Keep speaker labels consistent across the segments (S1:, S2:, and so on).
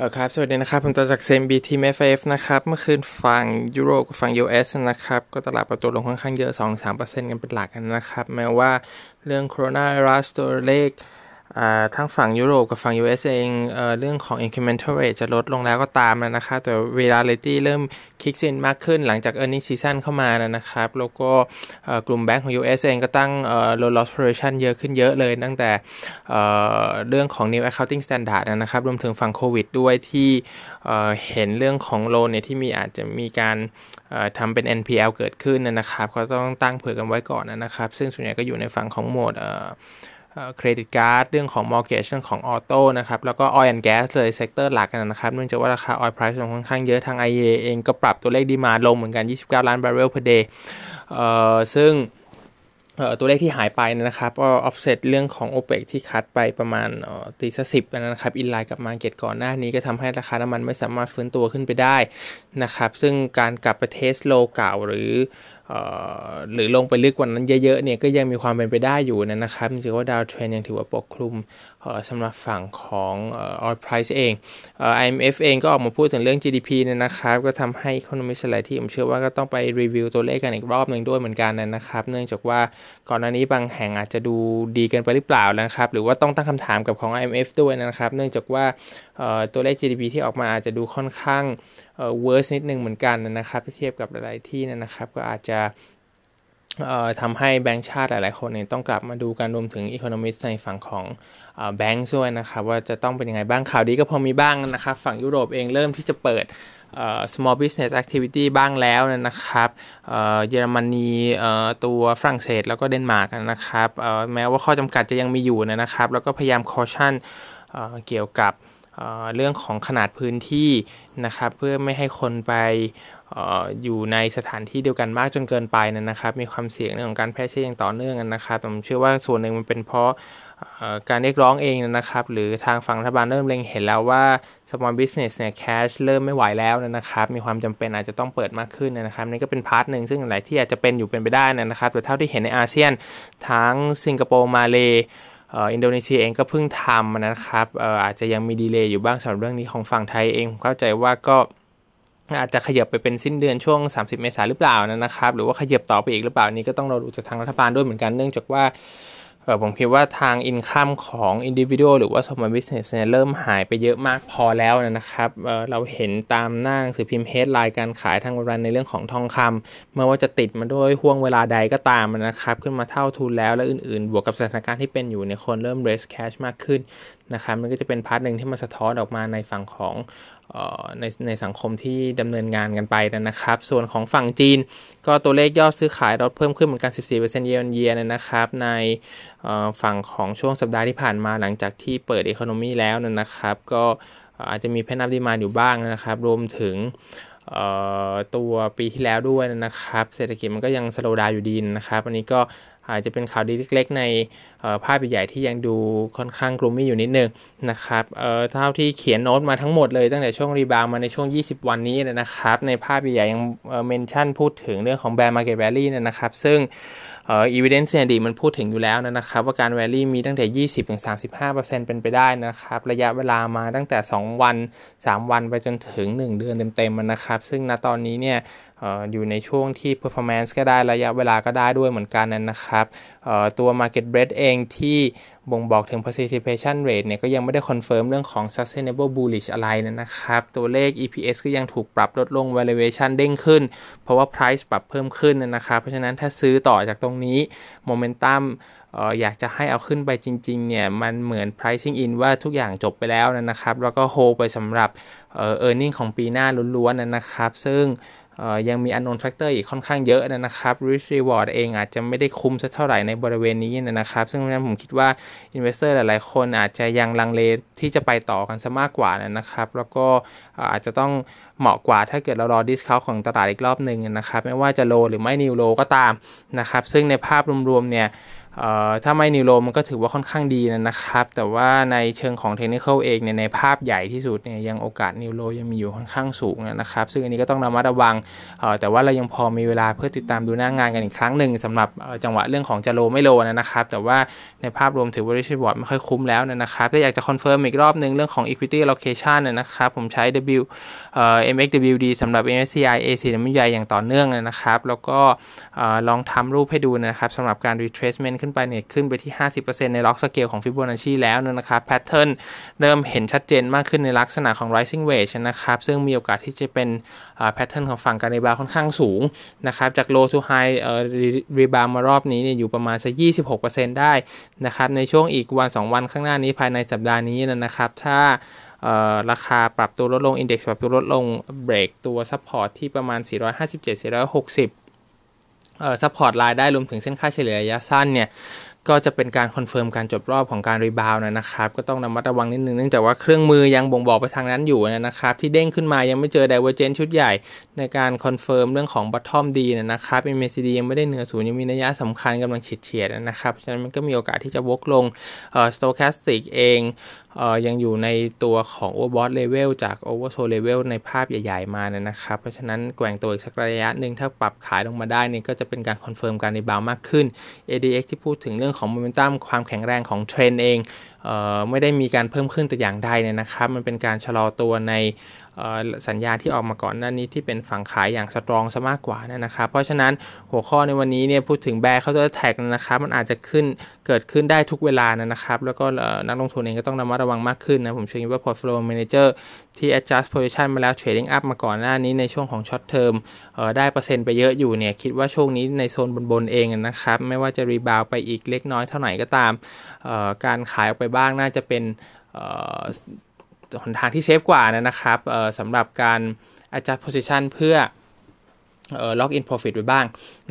S1: เออครับ สวัสดีนะครับ ผมตาจากเซมบีทีเอฟเอฟนะครับ เมื่อคืนฝั่งยุโรปกับฝั่ง US นะครับ ก็ตลาดปรับตัวลงค่อนข้างเยอะ 2-3%กันเป็นหลักกันนะครับ แม้ว่าเรื่องโคโรนาไวรัสตัวเลข ทั้งฝั่งยุโรปกับฝั่ง US เองเอเรื่องของ incremental rate จะลดลงแล้วก็ตามนะครับแต่ reality เริ่ม kick in มากขึ้นหลังจาก earning season เข้ามานะครับ แล้วก็กลุ่มแบงก์ของ US เองก็ตั้ง loan loss provision เยอะขึ้นเยอะเลย ตั้งแต่เรื่องของ new accounting standard นะครับ รวมถึงฝั่งโควิดด้วยที่เห็นเรื่องของ loan เนี่ยที่มีอาจจะมีการทำเป็น NPL เกิดขึ้นนะครับเขาต้องตั้งเผื่อกันไว้ก่อนนะครับ ซึ่งส่วนใหญ่ก็อยู่ในฝั่งของโหมด credit card เรื่องของ mortgage เรื่องของ auto นะครับ แล้วก็ oil and gas เลย sector หลักกันนะครับ เนื่องจากว่าราคา oil price ลงค่อนข้างเยอะทาง IEA เองก็ปรับตัวเลข demand ลงเหมือนกัน 29 ล้านบาร์เรล per day เอ่อซึ่งตัวเลขที่หายไปนะครับก็ออฟเซตเรื่องของ o p e ปที่ cut ไปประมาณตีสักสิบนะครับ in line กับ market ก่อนหน้านี้ก็ทำให้ราคาน้ำมันไม่สามารถฟื้นตัวขึ้นไปได้นะครับ ซึ่งการกลับไป test low เก่าหรือ หรือลงไปลึกกว่านั้นเยอะๆเนี่ยก็ยังมีความเป็นไปได้อยู่นะครับจริงๆว่า downtrend ยังถือว่าปกคลุมสำหรับฝั่งของ oil price เอง IMF เองก็ออกมาพูดถึงเรื่อง GDP เนี่ยนะครับ ก็ทำให้ Economist หลายที่ผมเชื่อว่าก็ต้องไปรีวิวตัวเลขกันอีกรอบหนึ่งด้วยเหมือนกันนะครับ เนื่องจากว่าก่อนหน้านี้บางแห่งอาจจะดูดีกันไปหรือเปล่านะครับ หรือว่าต้องตั้งคำถามกับของ IMF ด้วยนะครับ เนื่องจากว่าตัวเลข GDP ที่ออกมาอาจจะดูค่อนข้าง เวอร์สนิดนึงเหมือนกันนะครับเทียบกับหลายๆที่นะครับ ก็อาจจะทำให้แบงก์ชาติหลาย ๆ คนเนี่ยต้องกลับมาดูการรวมถึงอีโคโนมิสในฝั่งของแบงก์ด้วยนะครับว่าจะต้องเป็นยังไงบ้างข่าวดีก็พอมีบ้างนะครับ ฝั่งยุโรปเองเริ่มที่จะเปิด small business activity บ้างแล้วนะครับเยอรมนีตัวฝรั่งเศสแล้วก็เดนมาร์กนะครับแม้ว่าข้อจำกัดจะยังมีอยู่นะครับ แล้วก็พยายาม caution เกี่ยวกับ เรื่องของขนาดพื้นที่นะครับเพื่อไม่ให้คนไปอยู่ในสถานที่เดียวกันมากจนเกินไปนะครับ มีความเสี่ยงเรื่องของการแพร่เชื้ออย่างต่อเนื่องนะครับผมเชื่อว่าส่วนหนึ่งมันเป็นเพราะการเรียกร้องเองนะครับ หรือทางฝั่งรัฐบาลเริ่มเล็งเห็นแล้วว่า small business เนี่ย cash เริ่มไม่ไหวแล้วนะครับ มีความจำเป็นอาจจะต้องเปิดมากขึ้นนะครับ นี่ก็เป็น part หนึ่งซึ่งหลายที่อาจจะเป็นอยู่เป็นไปได้นะครับ แต่เท่าที่เห็นในอาเซียน ทั้งสิงคโปร์มาเล อินโดนีเซียเองก็เพิ่งทำนะครับอาจจะยังมี delay อยู่บ้างสำหรับเรื่องนี้ของฝั่งไทยเองเข้าใจว่าก็อาจจะขยับไปเป็นสิ้นเดือนช่วง 30 เมษายนหรือเปล่านะครับ หรือว่าขยับต่อไปอีกหรือเปล่านี้ก็ต้องรอดูจากทางรัฐบาลด้วยเหมือนกันเนื่องจากว่า ผมคิดว่าทาง income ของ individual หรือว่า small business เนี่ยเริ่มหายไปเยอะมากพอแล้วนะครับเราเห็นตามหน้าหนังสือพิมพ์ headline การขายทางรันในเรื่องของทองคำเมื่อว่าจะติดมาด้วยห้วงเวลาใดก็ตามนะครับ ขึ้นมาเท่าทุนแล้วและอื่นๆ บวกกับสถานการณ์ที่เป็นอยู่ในคนเริ่ม raise cash มากขึ้น นะครับมันก็จะเป็น part หนึ่งที่มาสะท้อนออกมาในฝั่งของในในสังคมที่ดำเนินงานกันไปนะครับ ส่วนของฝั่งจีน ก็ตัวเลขยอดซื้อขายรถเพิ่มขึ้นเหมือนกัน 14%เยนเยียนะครับ ในฝั่งของช่วงสัปดาห์ที่ผ่านมาหลังจากที่เปิด economy แล้วนะครับ ก็อาจจะมี pent-up demand อยู่บ้างนะครับ รวมถึงตัวปีที่แล้วด้วยนะครับ เศรษฐกิจมันก็ยัง slow down อยู่ดีนะครับ อันนี้ก็อาจจะเป็นข่าวดีเล็กๆ ในภาพใหญ่ที่ยังดูค่อนข้าง gloomy อยู่นิดนึงนะครับเท่าที่เขียนโน้ตมาทั้งหมดเลยตั้งแต่ช่วง rebound มาในช่วง 20 วันนี้นะครับ ในภาพใหญ่ยัง mention พูดถึงเรื่องของ bear market rally นะครับ ซึ่งเอ่อ evidence เนี่ยดีมันพูดถึงอยู่แล้วนะครับ ว่าการแวลี่มีตั้งแต่ 20-35%เป็นไปได้นะครับ ระยะเวลามาตั้งแต่ 2 วัน 3 วันไปจนถึง 1 เดือนเต็มๆนะครับ ซึ่งณตอนนี้เนี่ยอยู่ในช่วงที่ performance ก็ได้ระยะเวลาก็ได้ด้วยเหมือนกันนะครับตัว market breadth เองที่บ่งบอกถึง participation rate เนี่ยก็ยังไม่ได้ confirm เรื่องของ sustainable bullish อะไรนะครับ ตัวเลข EPS ก็ยังถูกปรับลดลง valuation เด้งขึ้น เพราะว่า price ปรับเพิ่มขึ้นนะครับ เพราะฉะนั้นถ้าซื้อต่อจากตรงนี้ momentum อยากจะให้เอาขึ้นไปจริงๆเนี่ยมันเหมือน pricing in ว่าทุกอย่างจบไปแล้วนะครับ แล้วก็โฮไปสำหรับearning ของปีหน้าล้วนๆนะครับ ซึ่ง ยังมี unknown factor อีกค่อนข้างเยอะนะครับ risk reward เองอาจจะไม่ได้คุ้มสักเท่าไหร่ในบริเวณนี้นะครับ ซึ่งนั้นผมคิดว่า investor หลายๆ คนอาจจะยังลังเลที่จะไปต่อกันซะมากกว่านะครับ แล้วก็อาจจะต้อง เหมาะกว่าถ้าเกิดเรารอ discount ของตลาดอีกรอบหนึ่งนะครับไม่ว่าจะ low หรือไม่ new low ก็ตามนะครับซึ่งในภาพรวมๆเนี่ยถ้าไม่ new low มันก็ถือว่าค่อนข้างดีนะครับ แต่ว่าในเชิงของเทคนิคเองเนี่ยในภาพใหญ่ที่สุดเนี่ยยังโอกาส new low ยังมีอยู่ค่อนข้างสูงนะครับ ซึ่งอันนี้ก็ต้องระมัดระวัง แต่ว่าเรายังพอมีเวลาเพื่อติดตามดูหน้างานกันอีกครั้งหนึ่งสำหรับจังหวะเรื่องของจะ low ไม่ low นะครับ แต่ว่าในภาพรวมถือว่า risk reward ไม่ค่อยคุ้มแล้วนะครับถ้าอยากจะ confirm อีกรอบหนึ่งเรื่องของ equity allocation นะครับผมใช้ W MXWD สำหรับ MSCI AC น้ำใหญ่อย่างต่อเนื่องนะครับ แล้วก็ลองทำรูปให้ดูนะครับสำหรับการ retracement ขึ้นไปเนี่ยขึ้นไปที่ 50%ใน log scale ของฟิโบนัชชีแล้วนะครับ pattern เริ่มเห็นชัดเจนมากขึ้นในลักษณะของ rising wedge นะครับ ซึ่งมีโอกาสที่จะเป็น pattern ของฝั่งการ rebound ค่อนข้างสูงนะครับจาก low to high rebound มารอบนี้เนี่ยอยู่ประมาณสัก26%ได้นะครับในช่วงอีกวัน 2 วันข้างหน้านี้ภายในสัปดาห์นี้นะครับถ้า ราคาปรับตัวลดลง index ปรับตัวลดลงเบรกตัว support ที่ประมาณ 457 460 support line ได้รวมถึงเส้นค่าเฉลี่ยระยะสั้นเนี่ย ก็จะเป็นการ confirm การจบรอบของการ rebound นะครับ ก็ต้องระมัดระวังนิดนึงเนื่องจากว่าเครื่องมือยังบ่งบอกไปทางนั้นอยู่นะครับ ที่เด้งขึ้นมายังไม่เจอ divergence ชุดใหญ่ ในการ confirm เรื่องของ bottom ดีนะครับ MACD ยังไม่ได้เหนือศูนย์ยังมีนัยยะสำคัญกำลังฉิวเฉียดนะครับฉะนั้นมันก็มีโอกาสที่จะวกลง stochastic เองเอ่อยังอยู่ในตัวของ overbought level จาก oversold level ในภาพใหญ่ ๆ มานะครับ เพราะฉะนั้นแกว่งตัวอีกสักระยะหนึ่งถ้าปรับขายลงมาได้นี่ก็จะเป็นการ confirm การ rebound มากขึ้น ADX ที่พูดถึงเรื่องของโมเมนตัมความแข็งแรงของเทรนเองเออไม่ได้มีการเพิ่มขึ้นแต่อย่างใดเนี่ยนะครับ มันเป็นการชะลอตัวในสัญญาณที่ออกมาก่อนหน้านี้ที่เป็นฝั่งขายอย่าง strong ซะมากกว่านะครับ เพราะฉะนั้นหัวข้อในวันนี้เนี่ยพูดถึง bear counter attack นะครับ มันอาจจะขึ้นเกิดขึ้นได้ทุกเวลานะครับ แล้วก็นักลงทุนเองก็ต้องระมัดระวังมากขึ้นนะ ผมเชื่อว่า portfolio manager ที่ adjust position มาแล้ว trading up มาก่อนหน้านี้ในช่วงของ short term ได้เปอร์เซ็นต์ไปเยอะอยู่เนี่ยคิดว่าช่วงนี้ในโซนบนๆเองนะครับ ไม่ว่าจะรีบาวไปอีกเล็กน้อยเท่าไหร่ก็ตามการขายออกไปบ้างน่าจะเป็นหนทางที่เซฟกว่านะครับสำหรับการ adjust position เพื่อlock in profit ไปบ้าง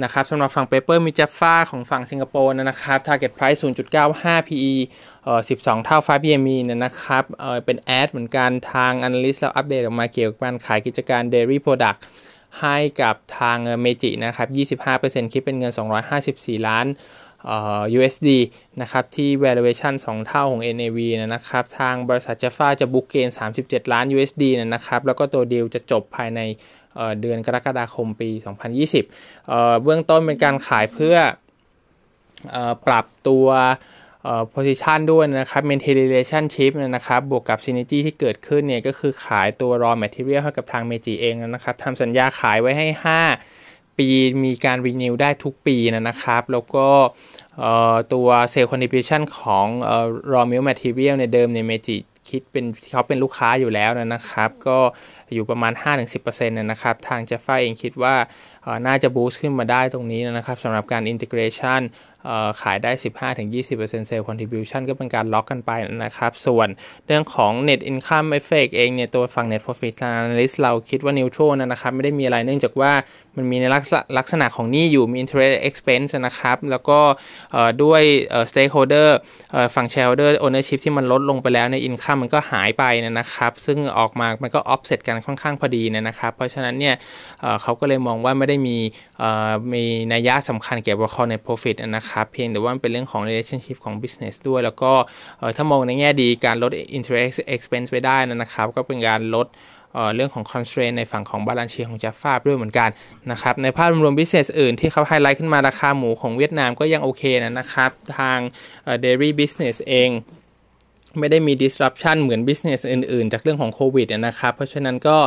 S1: นะครับสำหรับฝั่งเปเปอร์มี Japfa ของฝั่งสิงคโปร์นะครับ target price 0.95 PE เอ่อ12 เท่า5 PME นะครับเออเป็น Add เหมือนกันทาง analyst แล้วอัปเดตออกมาเกี่ยวกับการขายกิจการ dairy product ให้กับทางเมจินะครับ 25%คิดเป็นเงิน 254 ล้าน USD นะครับที่ valuation 2 เท่าของ NAV นะครับ ทางบริษัท Japfa จะ book gain 37 ล้าน USD นะครับ แล้วก็ตัวดีลจะจบภายในเดือนกรกฎาคมปี 2020 เบื้องต้นเป็นการขายเพื่อปรับตัว position ด้วยนะครับ maintain relationship นะครับ บวกกับ synergy ที่เกิดขึ้นเนี่ยก็คือขายตัว raw material ให้กับทางเมจิเองนะครับทำสัญญาขายไว้ให้ 5 ปีมีการ renew ได้ทุกปีนะครับ แล้วก็ตัว sales contribution ของ raw milk material ในเดิมในเมจิคิดเป็นเขาเป็นลูกค้าอยู่แล้วนะครับ ก็อยู่ประมาณ 5-10%นะครับ ทางเจฟฟ้าเองคิดว่าน่าจะบูสต์ขึ้นมาได้ตรงนี้นะครับสำหรับการอินทิเกรชัน ขายได้ 15-20%เซลล์คอนทิบิวชันก็เป็นการล็อกกันไปนะครับ ส่วนเรื่องของ Net Income Effect เองเนี่ยตัวฝั่ง Net Profit Analyst เราคิดว่า neutral นะครับ ไม่ได้มีอะไรเนื่องจากว่ามันมีในลักษณะของหนี้อยู่มี interest expense นะครับ แล้วก็ด้วย stakeholder ฝั่ง shareholder ownership ที่มันลดลงไปแล้วใน income มันก็หายไปนะครับ ซึ่งออกมามันก็ offset กันค่อนข้างพอดีนะครับ เพราะฉะนั้นเนี่ยเขาก็เลยมองว่าไม่ได้มีมีนัยยะสำคัญเกี่ยวกับ core net profit นะครับเพียงแต่ว่าเป็นเรื่องของ relationship ของ business ด้วย แล้วก็ถ้ามองในแง่ดีการลด interest expense ไปได้นะครับ ก็เป็นการลดเรื่องของ constraint ในฝั่งของบาลานซ์ชีของจ a ฟาด้วยเหมือนกันนะครับ ในภาพรวม business อื่นที่เขาไฮไลท์ขึ้นมาราคาหมูของเวียดนามก็ยังโอเคนะครับ ทาง dairy business เองไม่ได้มี disruption เหมือน business อื่น ๆ จากเรื่องของโควิดนะครับ เพราะฉะนั้นก็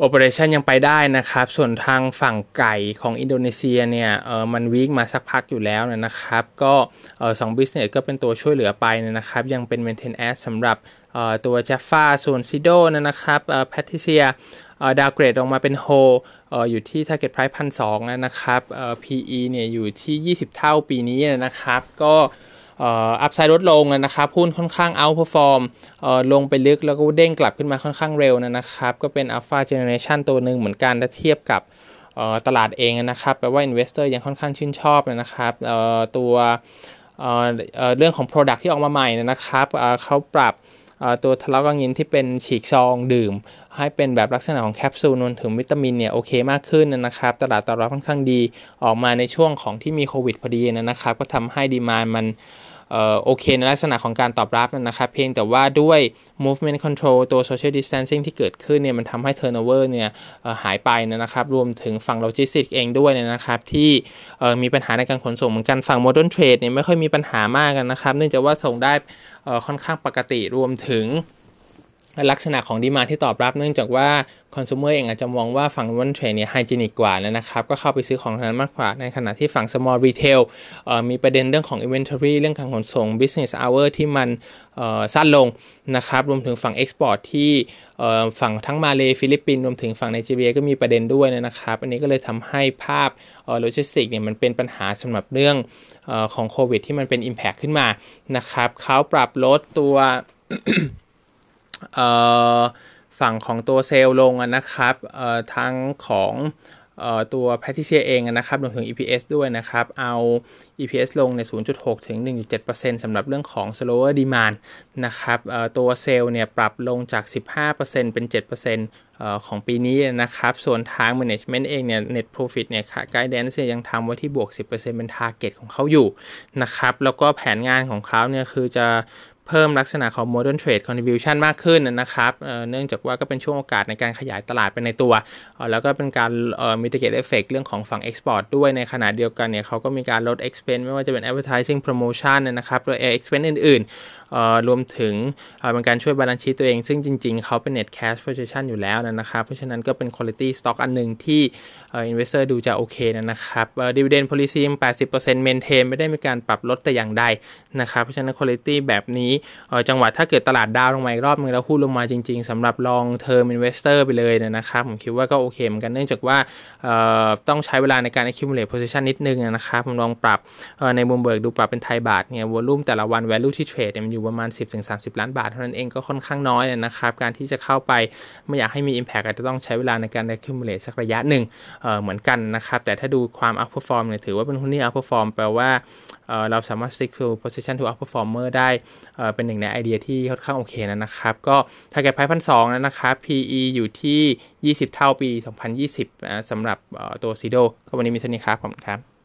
S1: operation ยังไปได้นะครับ ส่วนทางฝั่งไก่ของอินโดนีเซียเนี่ยเออมัน weak มาสักพักอยู่แล้วนะครับ ก็เออสอง business ก็เป็นตัวช่วยเหลือไปนะครับ ยังเป็น maintain Add สำหรับเออตัว Japfa ส่วน Sidoนะครับเออ Patricia downgrade ออกมาเป็นโฮอยู่ที่ target price พันสองนะครับเออ PE เนี่ยอยู่ที่ 20 เท่าปีนี้นะครับ ก็ upside ลดลงนะครับหุ้นค่อนข้าง outperform ลงไปลึกแล้วก็เด้งกลับขึ้นมาค่อนข้างเร็วนะครับ ก็เป็น alpha generation ตัวหนึ่งเหมือนกันถ้าเทียบกับตลาดเองนะครับแปลว่า investor ยังค่อนข้างชื่นชอบนะครับตัวเรื่องของ Product ที่ออกมาใหม่นะครับเขาปรับตัว Tolak Angin ที่เป็นฉีกซองดื่ม ให้เป็นแบบลักษณะของแคปซูลรวมถึงวิตามินเนี่ยโอเคมากขึ้นนะครับ ตลาดตอบรับค่อนข้างดีออกมาในช่วงของที่มีโควิดพอดีนะครับ ก็ทำให้ demand มัน โอเคในลักษณะของการตอบรับนะครับเพียงแต่ว่าด้วย movement control ตัว social distancing ที่เกิดขึ้นเนี่ยมันทำให้ turnover เนี่ยหายไปนะครับ รวมถึงฝั่งโลจิสติกเองด้วยนะครับที่มีปัญหาในการขนส่งเหมือนกันฝั่ง modern trade เนี่ยไม่ค่อยมีปัญหามากกันนะครับ เนื่องจากว่าส่งได้ค่อนข้างปกติรวมถึง ลักษณะของ demand ที่ตอบรับเนื่องจากว่าคอน sumer เองอาจจะมองว่าฝั่ง modern trade เนี่ย hygienic กว่านะครับ ก็เข้าไปซื้อของนั้นมากกว่า ในขณะที่ฝั่ง small retail มีประเด็นเรื่องของ inventory เรื่องการขนส่ง business hour ที่มันสั้นลงนะครับ รวมถึงฝั่ง export ที่ฝั่งทั้งมาเลฟิลิปปินส์รวมถึงฝั่งไนจีเรียก็มีประเด็นด้วยนะครับ อันนี้ก็เลยทำให้ภาพโลจิสติกเนี่ยมันเป็นปัญหาสำหรับเรื่องของโควิดที่มันเป็น impact ขึ้นมานะครับเขาปรับลดตัว ฝั่งของตัวเซลล์ลงนะครับทั้งของตัวแพท i เซียเองนะครับรวมถึง EPS ด้วยนะครับ เอา EPS ลงใน 0.6 ถึง 1.7%สำหรับเรื่องของ slower demand นะครับตัวเซลล์เนี่ยปรับลงจาก 15%เป็น 7%ของปีนี้นะครับ ส่วนทาง management เองเนี่ย net profit เนี่ยค่ะ guidance ยังทำไว้ที่บวก 10%เเป็น target ของเขาอยู่นะครับ แล้วก็แผนงานของเขาเนี่ยคือจะ เพิ่มลักษณะของ modern trade contribution มากขึ้นนะครับเนื่องจากว่าก็เป็นช่วงโอกาสในการขยายตลาดไปในตัว แล้วก็เป็นการ mitigate effect เรื่องของฝั่ง export ด้วยในขณะเดียวกันเนี่ยเขาก็มีการลด expense ไม่ว่าจะเป็น advertising promotion นะครับหรือ expense อื่นๆรวมถึงเป็นการช่วย balance sheet ตัวเอง ซึ่งจริงๆ เขาเป็น net cash position อยู่แล้วนะครับ เพราะฉะนั้นก็เป็น quality stock อันหนึ่งที่ investor ดูจะโอเคนะครับ dividend policy 80% maintain ไม่ได้มีการปรับลดแต่อย่างใดนะครับเพราะฉะนั้น quality แบบนี้จังหวะถ้าเกิดตลาดดาวลงมาอีกรอบนึงแล้วหุ้นลงมาจริง ๆสำหรับ long term investor ไปเลยนะครับผมคิดว่าก็โอเคเหมือนกันเนื่องจากว่าต้องใช้เวลาในการ accumulate position นิดนึงนะครับผมลองปรับในมุมเบิกดูปรับเป็นไทยบาทเนี่ยวอลุ่มแต่ละวัน value ที่เทรดมันอยู่ประมาณ 10-30 ล้านบาทเท่านั้นเองก็ค่อนข้างน้อยนะครับการที่จะเข้าไปไม่อยากให้มี impact อาจจะต้องใช้เวลาในการ accumulate สักระยะหนึ่งเหมือนกันนะครับแต่ถ้าดูความ outperform เนี่ยถือว่าเป็นหุ้นที่ outperform แปลว่า เราสามารถ stick to position to outperformer ได้เป็นหนึ่งในไอเดียที่ค่อนข้างโอเคนะครับ ก็ถ้าเกไพ่พันสองนะครับ PE อยู่ที่ 20 เท่าปี 2020สำหรับตัวซีโดก็วันนี้มีเท่านี้ครับผมครับ